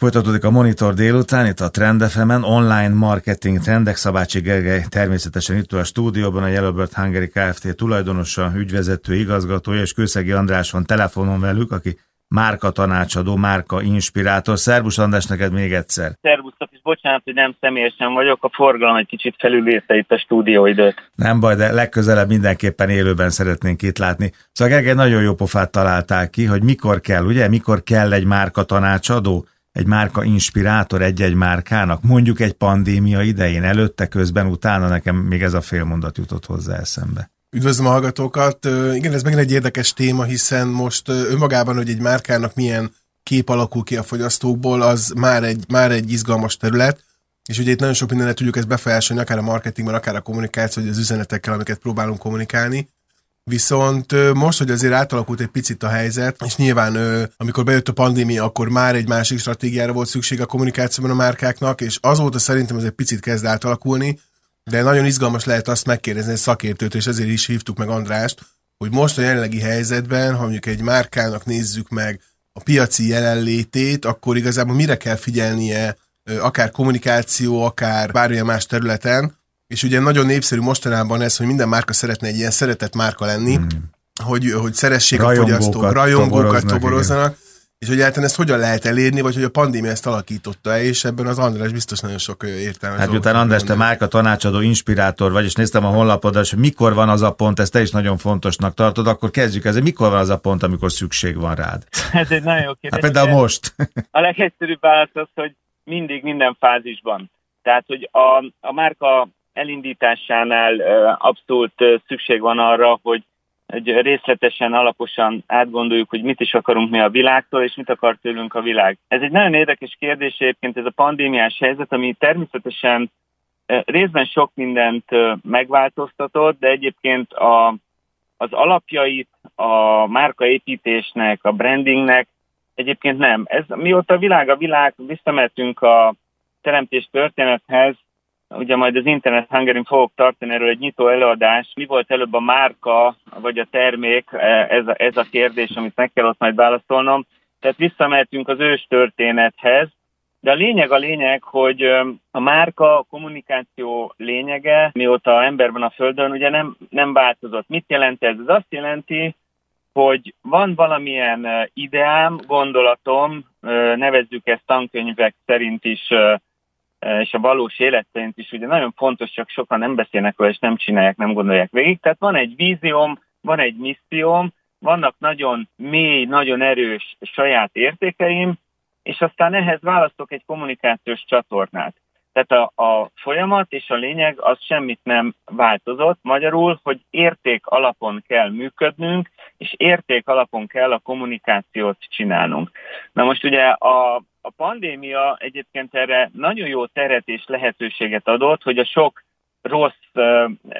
Folytatódik a Monitor délután, itt a Trend fm online marketing trendek. Szabácsi Gergely természetesen itt a stúdióban, a Yellowbird Hungary Kft. tulajdonosa, ügyvezető, igazgatója, és Kőszegi András van telefonon velük, aki márka tanácsadó, márka inspirátor. Szerbus András, neked még egyszer. Szerbusz, és bocsánat, hogy nem személyesen vagyok, a forgalom egy kicsit felülírta itt a stúdióidőt. Nem baj, de legközelebb mindenképpen élőben szeretnénk itt látni. Szóval Gergely nagyon jó pofát találták ki, hogy mikor kell, ugye, mikor kell egy márka tanácsadó? Egy márka inspirátor egy-egy márkának, mondjuk egy pandémia idején, előtte, közben, utána nekem még ez a félmondat jutott hozzá eszembe. Üdvözlöm a hallgatókat! Igen, ez megint egy érdekes téma, hiszen most önmagában, hogy egy márkának milyen kép alakul ki a fogyasztókból, az már egy, már egy izgalmas terület, és ugye itt nagyon sok mindenre tudjuk ezt befolyásolni, akár a marketingben, akár a kommunikáció, vagy az üzenetekkel, amiket próbálunk kommunikálni. Viszont most, hogy azért átalakult egy picit a helyzet, és nyilván amikor bejött a pandémia, akkor már egy másik stratégiára volt szükség a kommunikációban a márkáknak, és azóta szerintem ez egy picit kezd átalakulni, de nagyon izgalmas lehet azt megkérdezni egy szakértőt, és ezért is hívtuk meg Andrást, hogy most a jelenlegi helyzetben, ha mondjuk egy márkának nézzük meg a piaci jelenlétét, akkor igazából mire kell figyelnie, akár kommunikáció, akár bármilyen más területen, és ugye nagyon népszerű mostanában ez, hogy minden márka szeretne egy ilyen szeretett márka lenni, hmm. hogy, hogy szeressék a fogyasztók, rajongókat toborozzanak, és hogy egyáltalán ezt hogyan lehet elérni, vagy hogy a pandémia ezt alakította és ebben az András biztos nagyon sok értelme. Hát miután András, te márka tanácsadó, inspirátor vagy, és néztem a honlapodra, hogy mikor van az a pont, ezt te is nagyon fontosnak tartod, akkor kezdjük ezzel. Mikor van az a pont, amikor szükség van rád? Ez egy nagyon jó kérdés. Hát például most. A legegyszerűbb válasz az, hogy mindig minden fázisban. Tehát, hogy a, a márka elindításánál abszolút szükség van arra, hogy hogy részletesen, alaposan átgondoljuk, hogy mit is akarunk mi a világtól, és mit akar tőlünk a világ. Ez egy nagyon érdekes kérdés egyébként, ez a pandémiás helyzet, ami természetesen részben sok mindent megváltoztatott, de egyébként a, az alapjait a márkaépítésnek, a brandingnek egyébként nem. Ez mióta a világ a világ, visszamehetünk a teremtés történethez, Ugye majd az Internet Hungary fogok tartani erről egy nyitó előadás. Mi volt előbb a márka, vagy a termék? Ez a, ez a kérdés, amit meg kell ott majd válaszolnom. Tehát visszamehetünk az ős történethez, de a lényeg a lényeg, hogy a márka, a kommunikáció lényege, mióta ember van a Földön, ugye nem, nem változott. Mit jelent ez? Ez azt jelenti, hogy van valamilyen ideám, gondolatom, nevezzük ezt tankönyvek szerint is és a valós élet szerint is ugye nagyon fontos, csak sokan nem beszélnek róla, és nem csinálják, nem gondolják végig. Tehát van egy vízióm, van egy misszióm, vannak nagyon mély, nagyon erős saját értékeim, és aztán ehhez választok egy kommunikációs csatornát. Tehát a, a folyamat és a lényeg az semmit nem változott. Magyarul, hogy érték alapon kell működnünk, és érték alapon kell a kommunikációt csinálnunk. Na most ugye a, a pandémia egyébként erre nagyon jó teret és lehetőséget adott, hogy a sok rossz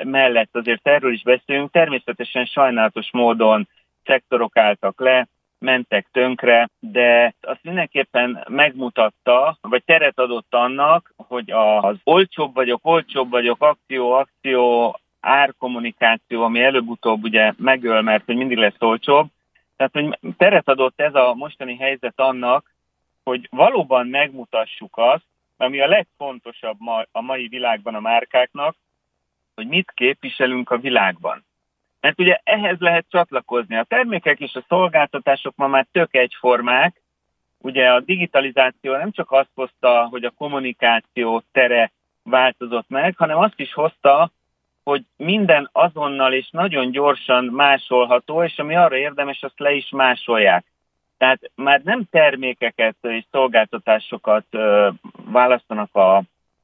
mellett azért erről is beszélünk, természetesen sajnálatos módon szektorok álltak le, mentek tönkre, de azt mindenképpen megmutatta, vagy teret adott annak, hogy az olcsóbb vagyok, olcsóbb vagyok, akció, akció, árkommunikáció, ami előbb-utóbb ugye megöl, mert hogy mindig lesz olcsóbb. Tehát, hogy teret adott ez a mostani helyzet annak, hogy valóban megmutassuk azt, ami a legfontosabb ma, a mai világban a márkáknak, hogy mit képviselünk a világban. Mert ugye ehhez lehet csatlakozni. A termékek és a szolgáltatások ma már tök egyformák. Ugye a digitalizáció nem csak azt hozta, hogy a kommunikáció tere változott meg, hanem azt is hozta, hogy minden azonnal és nagyon gyorsan másolható, és ami arra érdemes, azt le is másolják. Tehát már nem termékeket és szolgáltatásokat választanak a,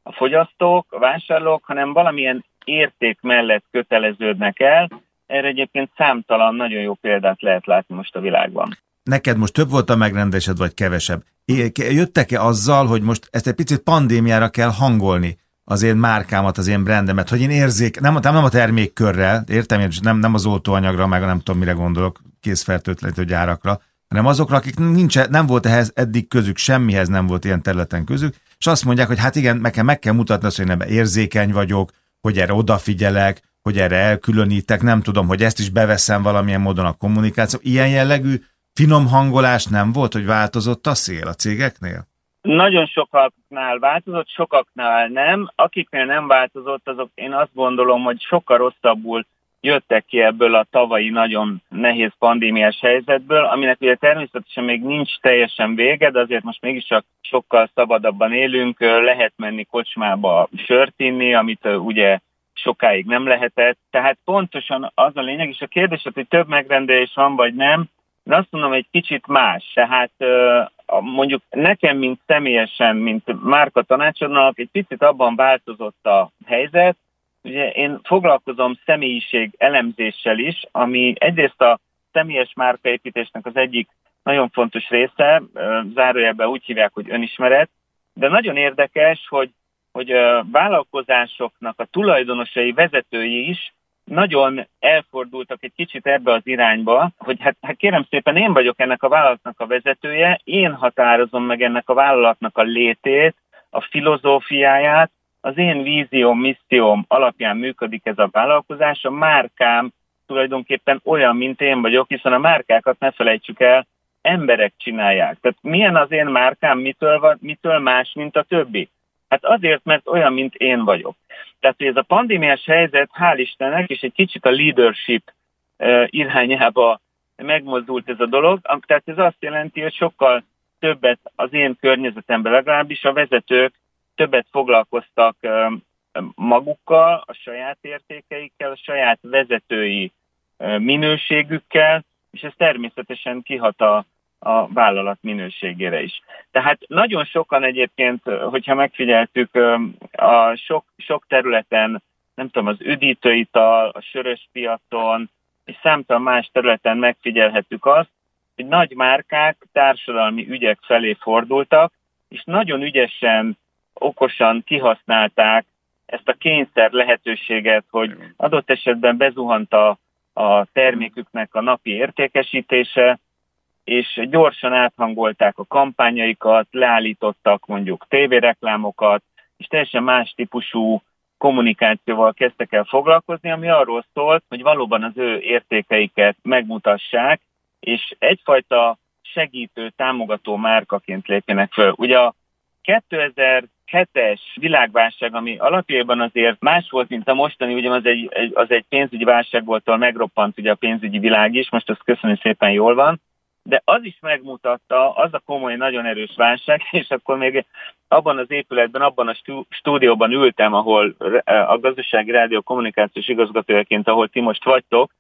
a fogyasztók, a vásárlók, hanem valamilyen érték mellett köteleződnek el, erre egyébként számtalan nagyon jó példát lehet látni most a világban. Neked most több volt a megrendésed, vagy kevesebb? Jöttek-e azzal, hogy most ezt egy picit pandémiára kell hangolni? az én márkámat, az én brandemet, hogy én érzék, nem, nem a termékkörrel, értem, nem, nem az oltóanyagra, meg nem tudom, mire gondolok, készfertőtlenítő gyárakra, hanem azokra, akik nincs, nem volt ehhez eddig közük, semmihez nem volt ilyen területen közük, és azt mondják, hogy hát igen, meg meg kell mutatni azt, hogy nem érzékeny vagyok, hogy erre odafigyelek, hogy erre elkülönítek, nem tudom, hogy ezt is beveszem valamilyen módon a kommunikáció. Ilyen jellegű finom hangolás nem volt, hogy változott a szél a cégeknél? Nagyon sokaknál változott, sokaknál nem. Akiknél nem változott, azok én azt gondolom, hogy sokkal rosszabbul jöttek ki ebből a tavalyi nagyon nehéz pandémiás helyzetből, aminek ugye természetesen még nincs teljesen vége, de azért most mégis csak sokkal szabadabban élünk, lehet menni kocsmába sört inni, amit ugye sokáig nem lehetett. Tehát pontosan az a lényeg, és a kérdés, hogy több megrendelés van, vagy nem, de azt mondom, egy kicsit más. Tehát mondjuk nekem, mint személyesen, mint márka tanácsadónak, egy picit abban változott a helyzet, Ugye én foglalkozom személyiség elemzéssel is, ami egyrészt a személyes márkaépítésnek az egyik nagyon fontos része, zárójelben úgy hívják, hogy önismeret, de nagyon érdekes, hogy, hogy a vállalkozásoknak a tulajdonosai, vezetői is nagyon elfordultak egy kicsit ebbe az irányba, hogy hát, hát kérem szépen, én vagyok ennek a vállalatnak a vezetője, én határozom meg ennek a vállalatnak a létét, a filozófiáját, az én vízióm, misszióm alapján működik ez a vállalkozás, a márkám tulajdonképpen olyan, mint én vagyok, hiszen a márkákat ne felejtsük el, emberek csinálják. Tehát milyen az én márkám, mitől, mitől más, mint a többi? Hát azért, mert olyan, mint én vagyok. Tehát, hogy ez a pandémiás helyzet, hál' Istennek, és egy kicsit a leadership irányába megmozdult ez a dolog. Tehát ez azt jelenti, hogy sokkal többet az én környezetemben legalábbis a vezetők többet foglalkoztak magukkal, a saját értékeikkel, a saját vezetői minőségükkel, és ez természetesen kihat a, a vállalat minőségére is. Tehát nagyon sokan egyébként, hogyha megfigyeltük, a sok, sok területen, nem tudom, az üdítőital, a sörös piacon, és számtalan más területen megfigyelhettük azt, hogy nagy márkák társadalmi ügyek felé fordultak, és nagyon ügyesen okosan kihasználták ezt a kényszer lehetőséget, hogy adott esetben bezuhant a, a terméküknek a napi értékesítése, és gyorsan áthangolták a kampányaikat, leállítottak mondjuk tévéreklámokat, és teljesen más típusú kommunikációval kezdtek el foglalkozni, ami arról szólt, hogy valóban az ő értékeiket megmutassák, és egyfajta segítő, támogató márkaként lépjenek föl. Ugye a 2000 hetes világválság, ami alapjában azért más volt, mint a mostani, ugye az egy, egy, az egy pénzügyi válság volt, ahol megroppant ugye a pénzügyi világ is, most azt köszönöm szépen jól van, de az is megmutatta, az a komoly, nagyon erős válság, és akkor még abban az épületben, abban a stúdióban ültem, ahol a gazdasági rádió kommunikációs igazgatójaként, ahol ti most vagytok,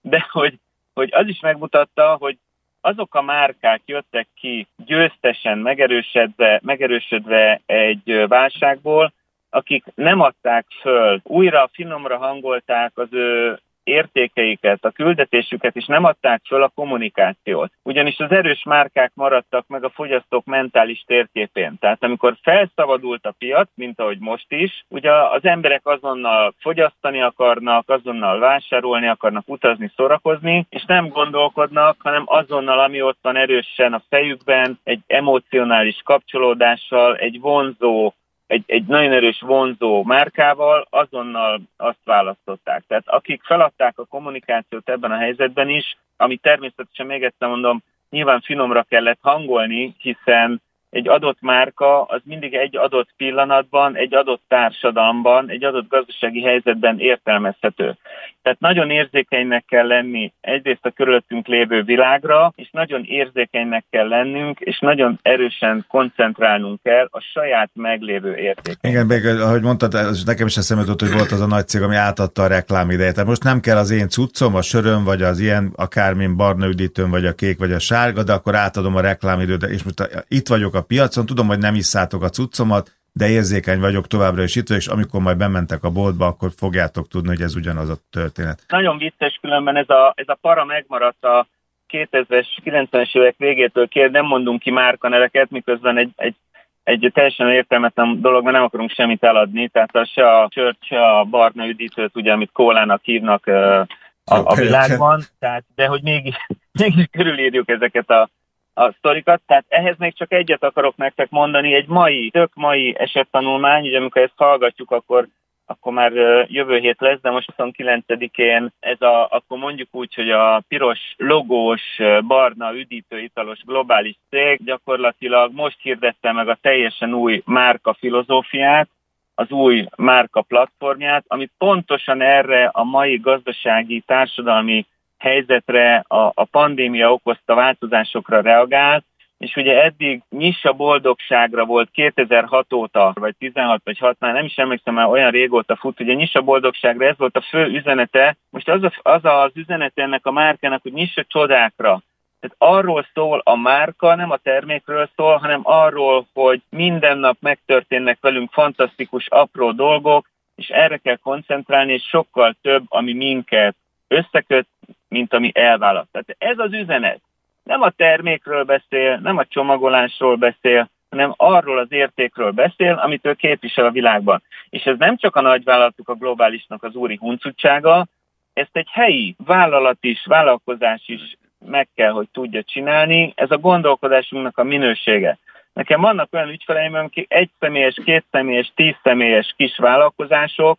de hogy, hogy az is megmutatta, hogy azok a márkák jöttek ki győztesen, megerősödve, megerősödve egy válságból, akik nem adták föl, újra finomra hangolták az ő értékeiket, a küldetésüket, és nem adták föl a kommunikációt. Ugyanis az erős márkák maradtak meg a fogyasztók mentális térképén. Tehát amikor felszabadult a piac, mint ahogy most is, ugye az emberek azonnal fogyasztani akarnak, azonnal vásárolni akarnak, utazni, szórakozni, és nem gondolkodnak, hanem azonnal, ami ott van erősen a fejükben, egy emocionális kapcsolódással, egy vonzó egy, egy nagyon erős vonzó márkával, azonnal azt választották. Tehát akik feladták a kommunikációt ebben a helyzetben is, ami természetesen még egyszer mondom, nyilván finomra kellett hangolni, hiszen egy adott márka az mindig egy adott pillanatban, egy adott társadalomban, egy adott gazdasági helyzetben értelmezhető. Tehát nagyon érzékenynek kell lenni egyrészt a körülöttünk lévő világra, és nagyon érzékenynek kell lennünk, és nagyon erősen koncentrálnunk kell a saját meglévő értékeinkre. Igen, még, ahogy mondtad, az nekem is eszembe jutott, hogy volt az a nagy cég, ami átadta a reklámidejét. Tehát most nem kell az én cuccom, a söröm, vagy az ilyen, akármin barna üdítőm, vagy a kék, vagy a sárga, de akkor átadom a reklámidőt, és most itt vagyok a piacon, tudom, hogy nem iszátok a cuccomat, de érzékeny vagyok továbbra is itt, és amikor majd bementek a boltba, akkor fogjátok tudni, hogy ez ugyanaz a történet. Nagyon vicces különben ez a, ez a para megmaradt a 2000-es, 90-es évek végétől kér, nem mondunk ki márkaneveket, miközben egy, egy egy teljesen értelmetlen dolog, mert nem akarunk semmit eladni, tehát a, se a sört, se a barna üdítőt, ugye, amit kólának hívnak a, a világban, tehát, de hogy mégis, mégis körülírjuk ezeket a a sztorikat, tehát ehhez még csak egyet akarok nektek mondani, egy mai, tök mai esettanulmány, ugye amikor ezt hallgatjuk, akkor akkor már jövő hét lesz, de most 29-én ez a, akkor mondjuk úgy, hogy a piros logós, barna üdítőitalos globális cég gyakorlatilag most hirdette meg a teljesen új márka filozófiát, az új márka platformját, ami pontosan erre a mai gazdasági, társadalmi helyzetre, a, a pandémia okozta változásokra reagált, és ugye eddig nyissa boldogságra volt 2006 óta, vagy 16 vagy 6, már nem is emlékszem, már olyan régóta fut, ugye nyissa boldogságra ez volt a fő üzenete, most az, a, az az üzenete ennek a márkának, hogy nyissa csodákra, tehát arról szól a márka, nem a termékről szól, hanem arról, hogy minden nap megtörténnek velünk fantasztikus apró dolgok, és erre kell koncentrálni, és sokkal több, ami minket összeköt, mint ami elválaszt. Tehát ez az üzenet. Nem a termékről beszél, nem a csomagolásról beszél, hanem arról az értékről beszél, amit ő képvisel a világban. És ez nem csak a nagyvállalatok, a globálisnak az úri huncutsága, ezt egy helyi vállalat is, vállalkozás is meg kell, hogy tudja csinálni. Ez a gondolkodásunknak a minősége. Nekem vannak olyan ügyfeleim, akik egy személyes, két személyes, tíz személyes kis vállalkozások,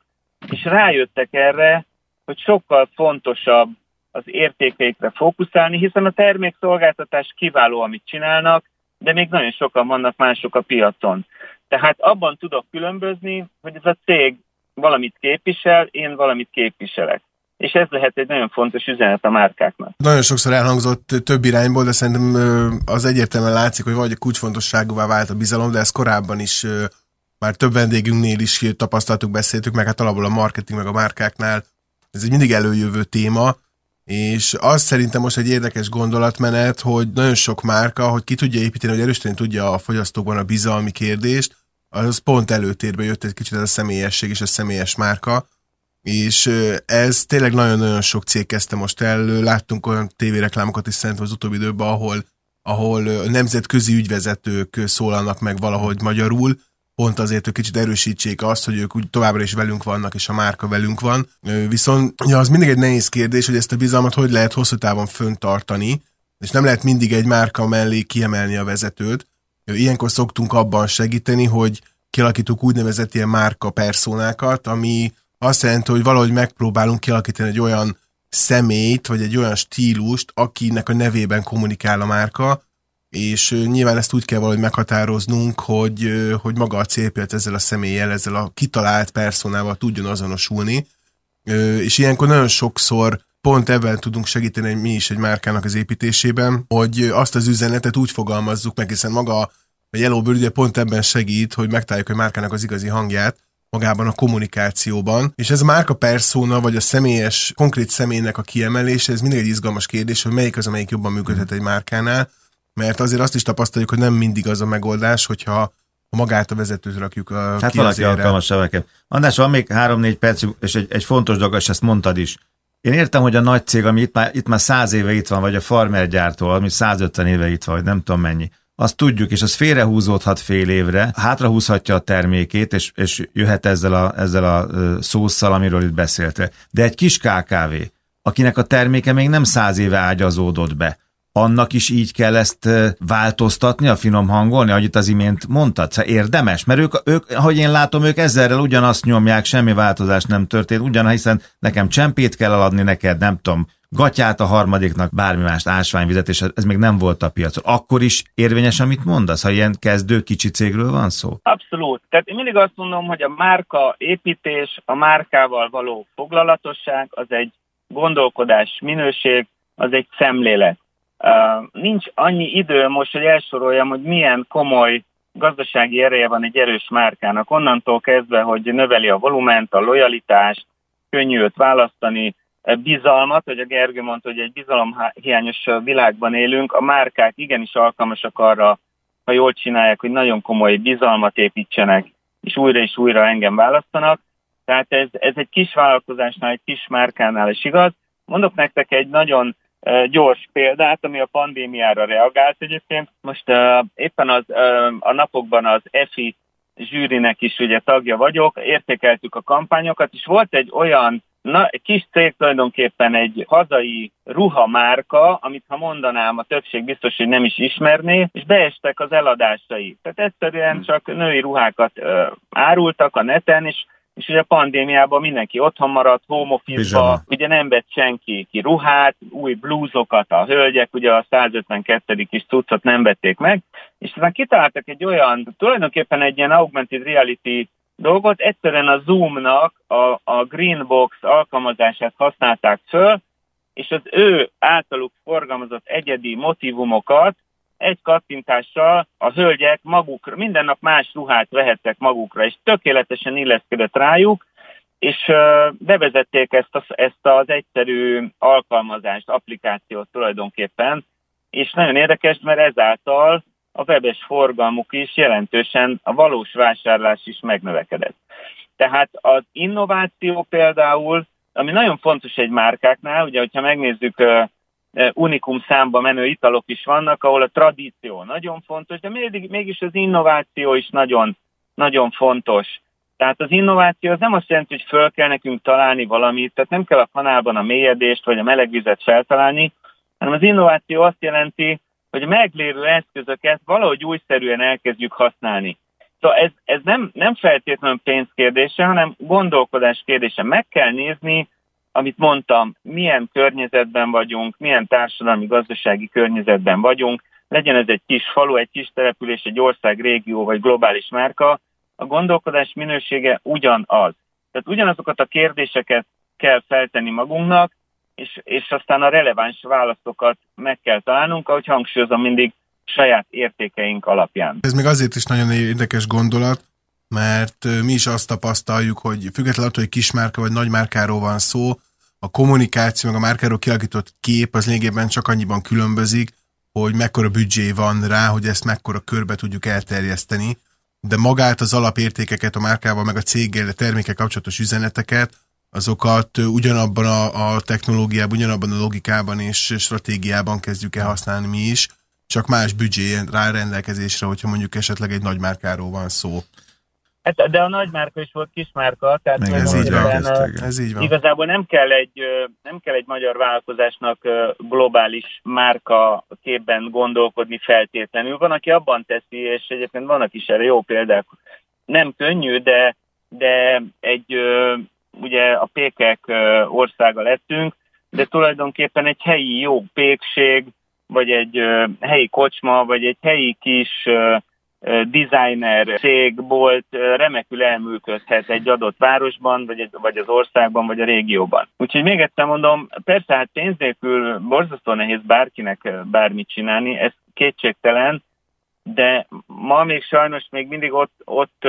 és rájöttek erre, hogy sokkal fontosabb az értékeikre fókuszálni, hiszen a termékszolgáltatás kiváló, amit csinálnak, de még nagyon sokan vannak mások a piacon. Tehát abban tudok különbözni, hogy ez a cég valamit képvisel, én valamit képviselek. És ez lehet egy nagyon fontos üzenet a márkáknak. Nagyon sokszor elhangzott több irányból, de szerintem az egyértelműen látszik, hogy vagy kulcsfontosságúvá vált a bizalom, de ez korábban is már több vendégünknél is tapasztaltuk, beszéltük, meg hát alapból a marketing, meg a márkáknál. Ez egy mindig előjövő téma, és az szerintem most egy érdekes gondolatmenet, hogy nagyon sok márka, hogy ki tudja építeni, hogy erősíteni tudja a fogyasztókban a bizalmi kérdést, az pont előtérbe jött egy kicsit ez a személyesség és a személyes márka, és ez tényleg nagyon-nagyon sok cég kezdte most el. Láttunk olyan tévéreklámokat is szerintem az utóbbi időben, ahol, ahol nemzetközi ügyvezetők szólalnak meg valahogy magyarul, pont azért, hogy kicsit erősítsék azt, hogy ők úgy továbbra is velünk vannak, és a márka velünk van. Viszont ja, az mindig egy nehéz kérdés, hogy ezt a bizalmat hogy lehet hosszú távon föntartani, és nem lehet mindig egy márka mellé kiemelni a vezetőt. Ilyenkor szoktunk abban segíteni, hogy kialakítunk úgynevezett ilyen márka personákat, ami azt jelenti, hogy valahogy megpróbálunk kialakítani egy olyan személyt, vagy egy olyan stílust, akinek a nevében kommunikál a márka, és nyilván ezt úgy kell valahogy meghatároznunk, hogy, hogy maga a célpiac ezzel a személlyel, ezzel a kitalált personával tudjon azonosulni, és ilyenkor nagyon sokszor pont ebben tudunk segíteni mi is egy márkának az építésében, hogy azt az üzenetet úgy fogalmazzuk meg, hiszen maga a Yellowbird ugye pont ebben segít, hogy megtaláljuk a márkának az igazi hangját, magában a kommunikációban, és ez a márka persona, vagy a személyes, konkrét személynek a kiemelése, ez mindig egy izgalmas kérdés, hogy melyik az, amelyik jobban működhet egy márkánál, mert azért azt is tapasztaljuk, hogy nem mindig az a megoldás, hogyha magát a vezetőt rakjuk a Hát valaki alkalmas nekem. András, van még három-négy perc, és egy, egy fontos dolog, és ezt mondtad is. Én értem, hogy a nagy cég, ami itt már, itt már száz éve itt van, vagy a farmer gyártó, ami 150 éve itt van, vagy nem tudom mennyi, azt tudjuk, és az félrehúzódhat fél évre, hátrahúzhatja a termékét, és, és jöhet ezzel a, ezzel a szószal, amiről itt beszéltél. De egy kis KKV, akinek a terméke még nem száz éve ágyazódott be, annak is így kell ezt változtatni, a finom hangolni, ahogy itt az imént mondtad? Szóval érdemes? Mert ők, ők, ahogy én látom, ők ezzelrel ugyanazt nyomják, semmi változás nem történt, ugyan, hiszen nekem csempét kell aladni neked, nem tudom, gatyát a harmadiknak, bármi mást, ásványvizet, és ez még nem volt a piacon. Akkor is érvényes, amit mondasz, ha ilyen kezdő kicsi cégről van szó? Abszolút. Tehát én mindig azt mondom, hogy a márka építés, a márkával való foglalatosság, az egy gondolkodás minőség, az egy szemlélet. Nincs annyi idő most, hogy elsoroljam, hogy milyen komoly gazdasági ereje van egy erős márkának. Onnantól kezdve, hogy növeli a volument, a lojalitást, könnyű őt választani, bizalmat, hogy a Gergő mondta, hogy egy bizalomhiányos világban élünk, a márkák igenis alkalmasak arra, ha jól csinálják, hogy nagyon komoly bizalmat építsenek, és újra és újra engem választanak. Tehát ez, ez egy kis vállalkozásnál, egy kis márkánál is igaz. Mondok nektek egy nagyon gyors példát, ami a pandémiára reagált egyébként. Most uh, éppen az, uh, a napokban az EFI zsűrinek is ugye tagja vagyok, értékeltük a kampányokat, és volt egy olyan Na, kis cég tulajdonképpen egy hazai ruhamárka, amit ha mondanám, a többség biztos, hogy nem is ismerné, és beestek az eladásai. Tehát egyszerűen csak női ruhákat ö, árultak a neten, és és ugye a pandémiában mindenki otthon maradt, home office ugye nem vett senki ki ruhát, új blúzokat a hölgyek, ugye a 152. kis cuccot nem vették meg, és aztán kitaláltak egy olyan, tulajdonképpen egy ilyen augmented reality dolgot, egyszerűen a Zoom-nak a, a Greenbox alkalmazását használták föl, és az ő általuk forgalmazott egyedi motivumokat egy kattintással a hölgyek magukra, minden nap más ruhát vehettek magukra, és tökéletesen illeszkedett rájuk, és bevezették ezt, az, ezt az egyszerű alkalmazást, applikációt tulajdonképpen, és nagyon érdekes, mert ezáltal a webes forgalmuk is jelentősen, a valós vásárlás is megnövekedett. Tehát az innováció például, ami nagyon fontos egy márkáknál, ugye, hogyha megnézzük unikum számba menő italok is vannak, ahol a tradíció nagyon fontos, de mégis az innováció is nagyon, nagyon fontos. Tehát az innováció az nem azt jelenti, hogy föl kell nekünk találni valamit, tehát nem kell a kanálban a mélyedést vagy a melegvizet feltalálni, hanem az innováció azt jelenti, hogy a meglévő eszközöket valahogy újszerűen elkezdjük használni. Szóval ez, ez nem, nem feltétlenül pénzkérdése, hanem gondolkodás kérdése. Meg kell nézni, amit mondtam, milyen környezetben vagyunk, milyen társadalmi, gazdasági környezetben vagyunk, legyen ez egy kis falu, egy kis település, egy ország, régió vagy globális márka, a gondolkodás minősége ugyanaz. Tehát ugyanazokat a kérdéseket kell feltenni magunknak, és, és aztán a releváns válaszokat meg kell találnunk, ahogy hangsúlyozom mindig saját értékeink alapján. Ez még azért is nagyon érdekes gondolat, mert mi is azt tapasztaljuk, hogy függetlenül attól, hogy kismárka vagy nagymárkáról van szó, a kommunikáció, meg a márkáról kialakított kép az lényegében csak annyiban különbözik, hogy mekkora büdzsé van rá, hogy ezt mekkora körbe tudjuk elterjeszteni, de magát az alapértékeket a márkával, meg a céggel, a termékek kapcsolatos üzeneteket, azokat ugyanabban a, a technológiában, ugyanabban a logikában és stratégiában kezdjük el használni mi is, csak más büdzsé rá rendelkezésre, hogyha mondjuk esetleg egy nagy márkáról van szó. Hát, de a nagymárka is volt kismárka, tehát ez így, van, ez így van. igazából nem kell, egy, nem kell egy magyar vállalkozásnak globális márka képben gondolkodni feltétlenül. Van, aki abban teszi, és egyébként vannak is erre jó példák. Nem könnyű, de, de egy ugye a pékek országa lettünk, de tulajdonképpen egy helyi jó pékség, vagy egy helyi kocsma, vagy egy helyi kis designer cég, bolt remekül elműködhet egy adott városban, vagy, egy, vagy az országban, vagy a régióban. Úgyhogy még egyszer mondom, persze hát pénz nélkül borzasztó nehéz bárkinek bármit csinálni, ez kétségtelen, de ma még sajnos még mindig ott, ott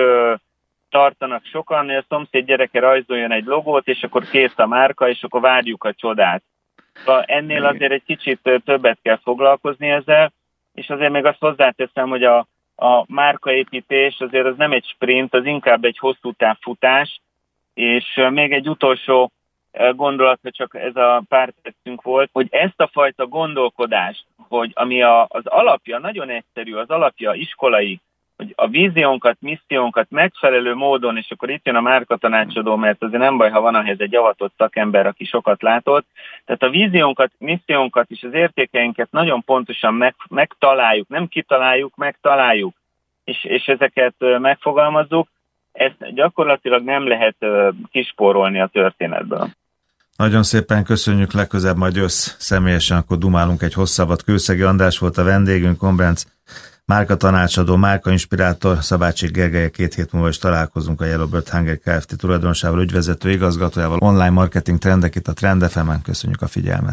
tartanak sokan, hogy a szomszéd gyereke rajzoljon egy logót, és akkor kész a márka, és akkor várjuk a csodát. Szóval ennél azért egy kicsit többet kell foglalkozni ezzel, és azért még azt hozzáteszem, hogy a, a márkaépítés azért az nem egy sprint, az inkább egy hosszú távfutás, és még egy utolsó gondolat, hogy csak ez a pár percünk volt, hogy ezt a fajta gondolkodást, hogy ami a, az alapja, nagyon egyszerű, az alapja iskolai hogy a víziónkat, missziónkat megfelelő módon, és akkor itt jön a márkatanácsadó, mert azért nem baj, ha van ahhez egy avatott szakember, aki sokat látott. Tehát a víziónkat, missziónkat és az értékeinket nagyon pontosan meg, megtaláljuk, nem kitaláljuk, megtaláljuk, és, és ezeket megfogalmazzuk, ezt gyakorlatilag nem lehet kispórolni a történetből. Nagyon szépen köszönjük, legközebb majd jössz személyesen, akkor dumálunk egy hosszabbat. Kőszegi András volt a vendégünk, Kombrenc Márka tanácsadó, márka inspirátor, Szabácsi Gergely két hét múlva is találkozunk a Yellowbird Hunger Kft. tulajdonosával, ügyvezető igazgatójával, online marketing trendek itt a Trend FM-en. Köszönjük a figyelmet!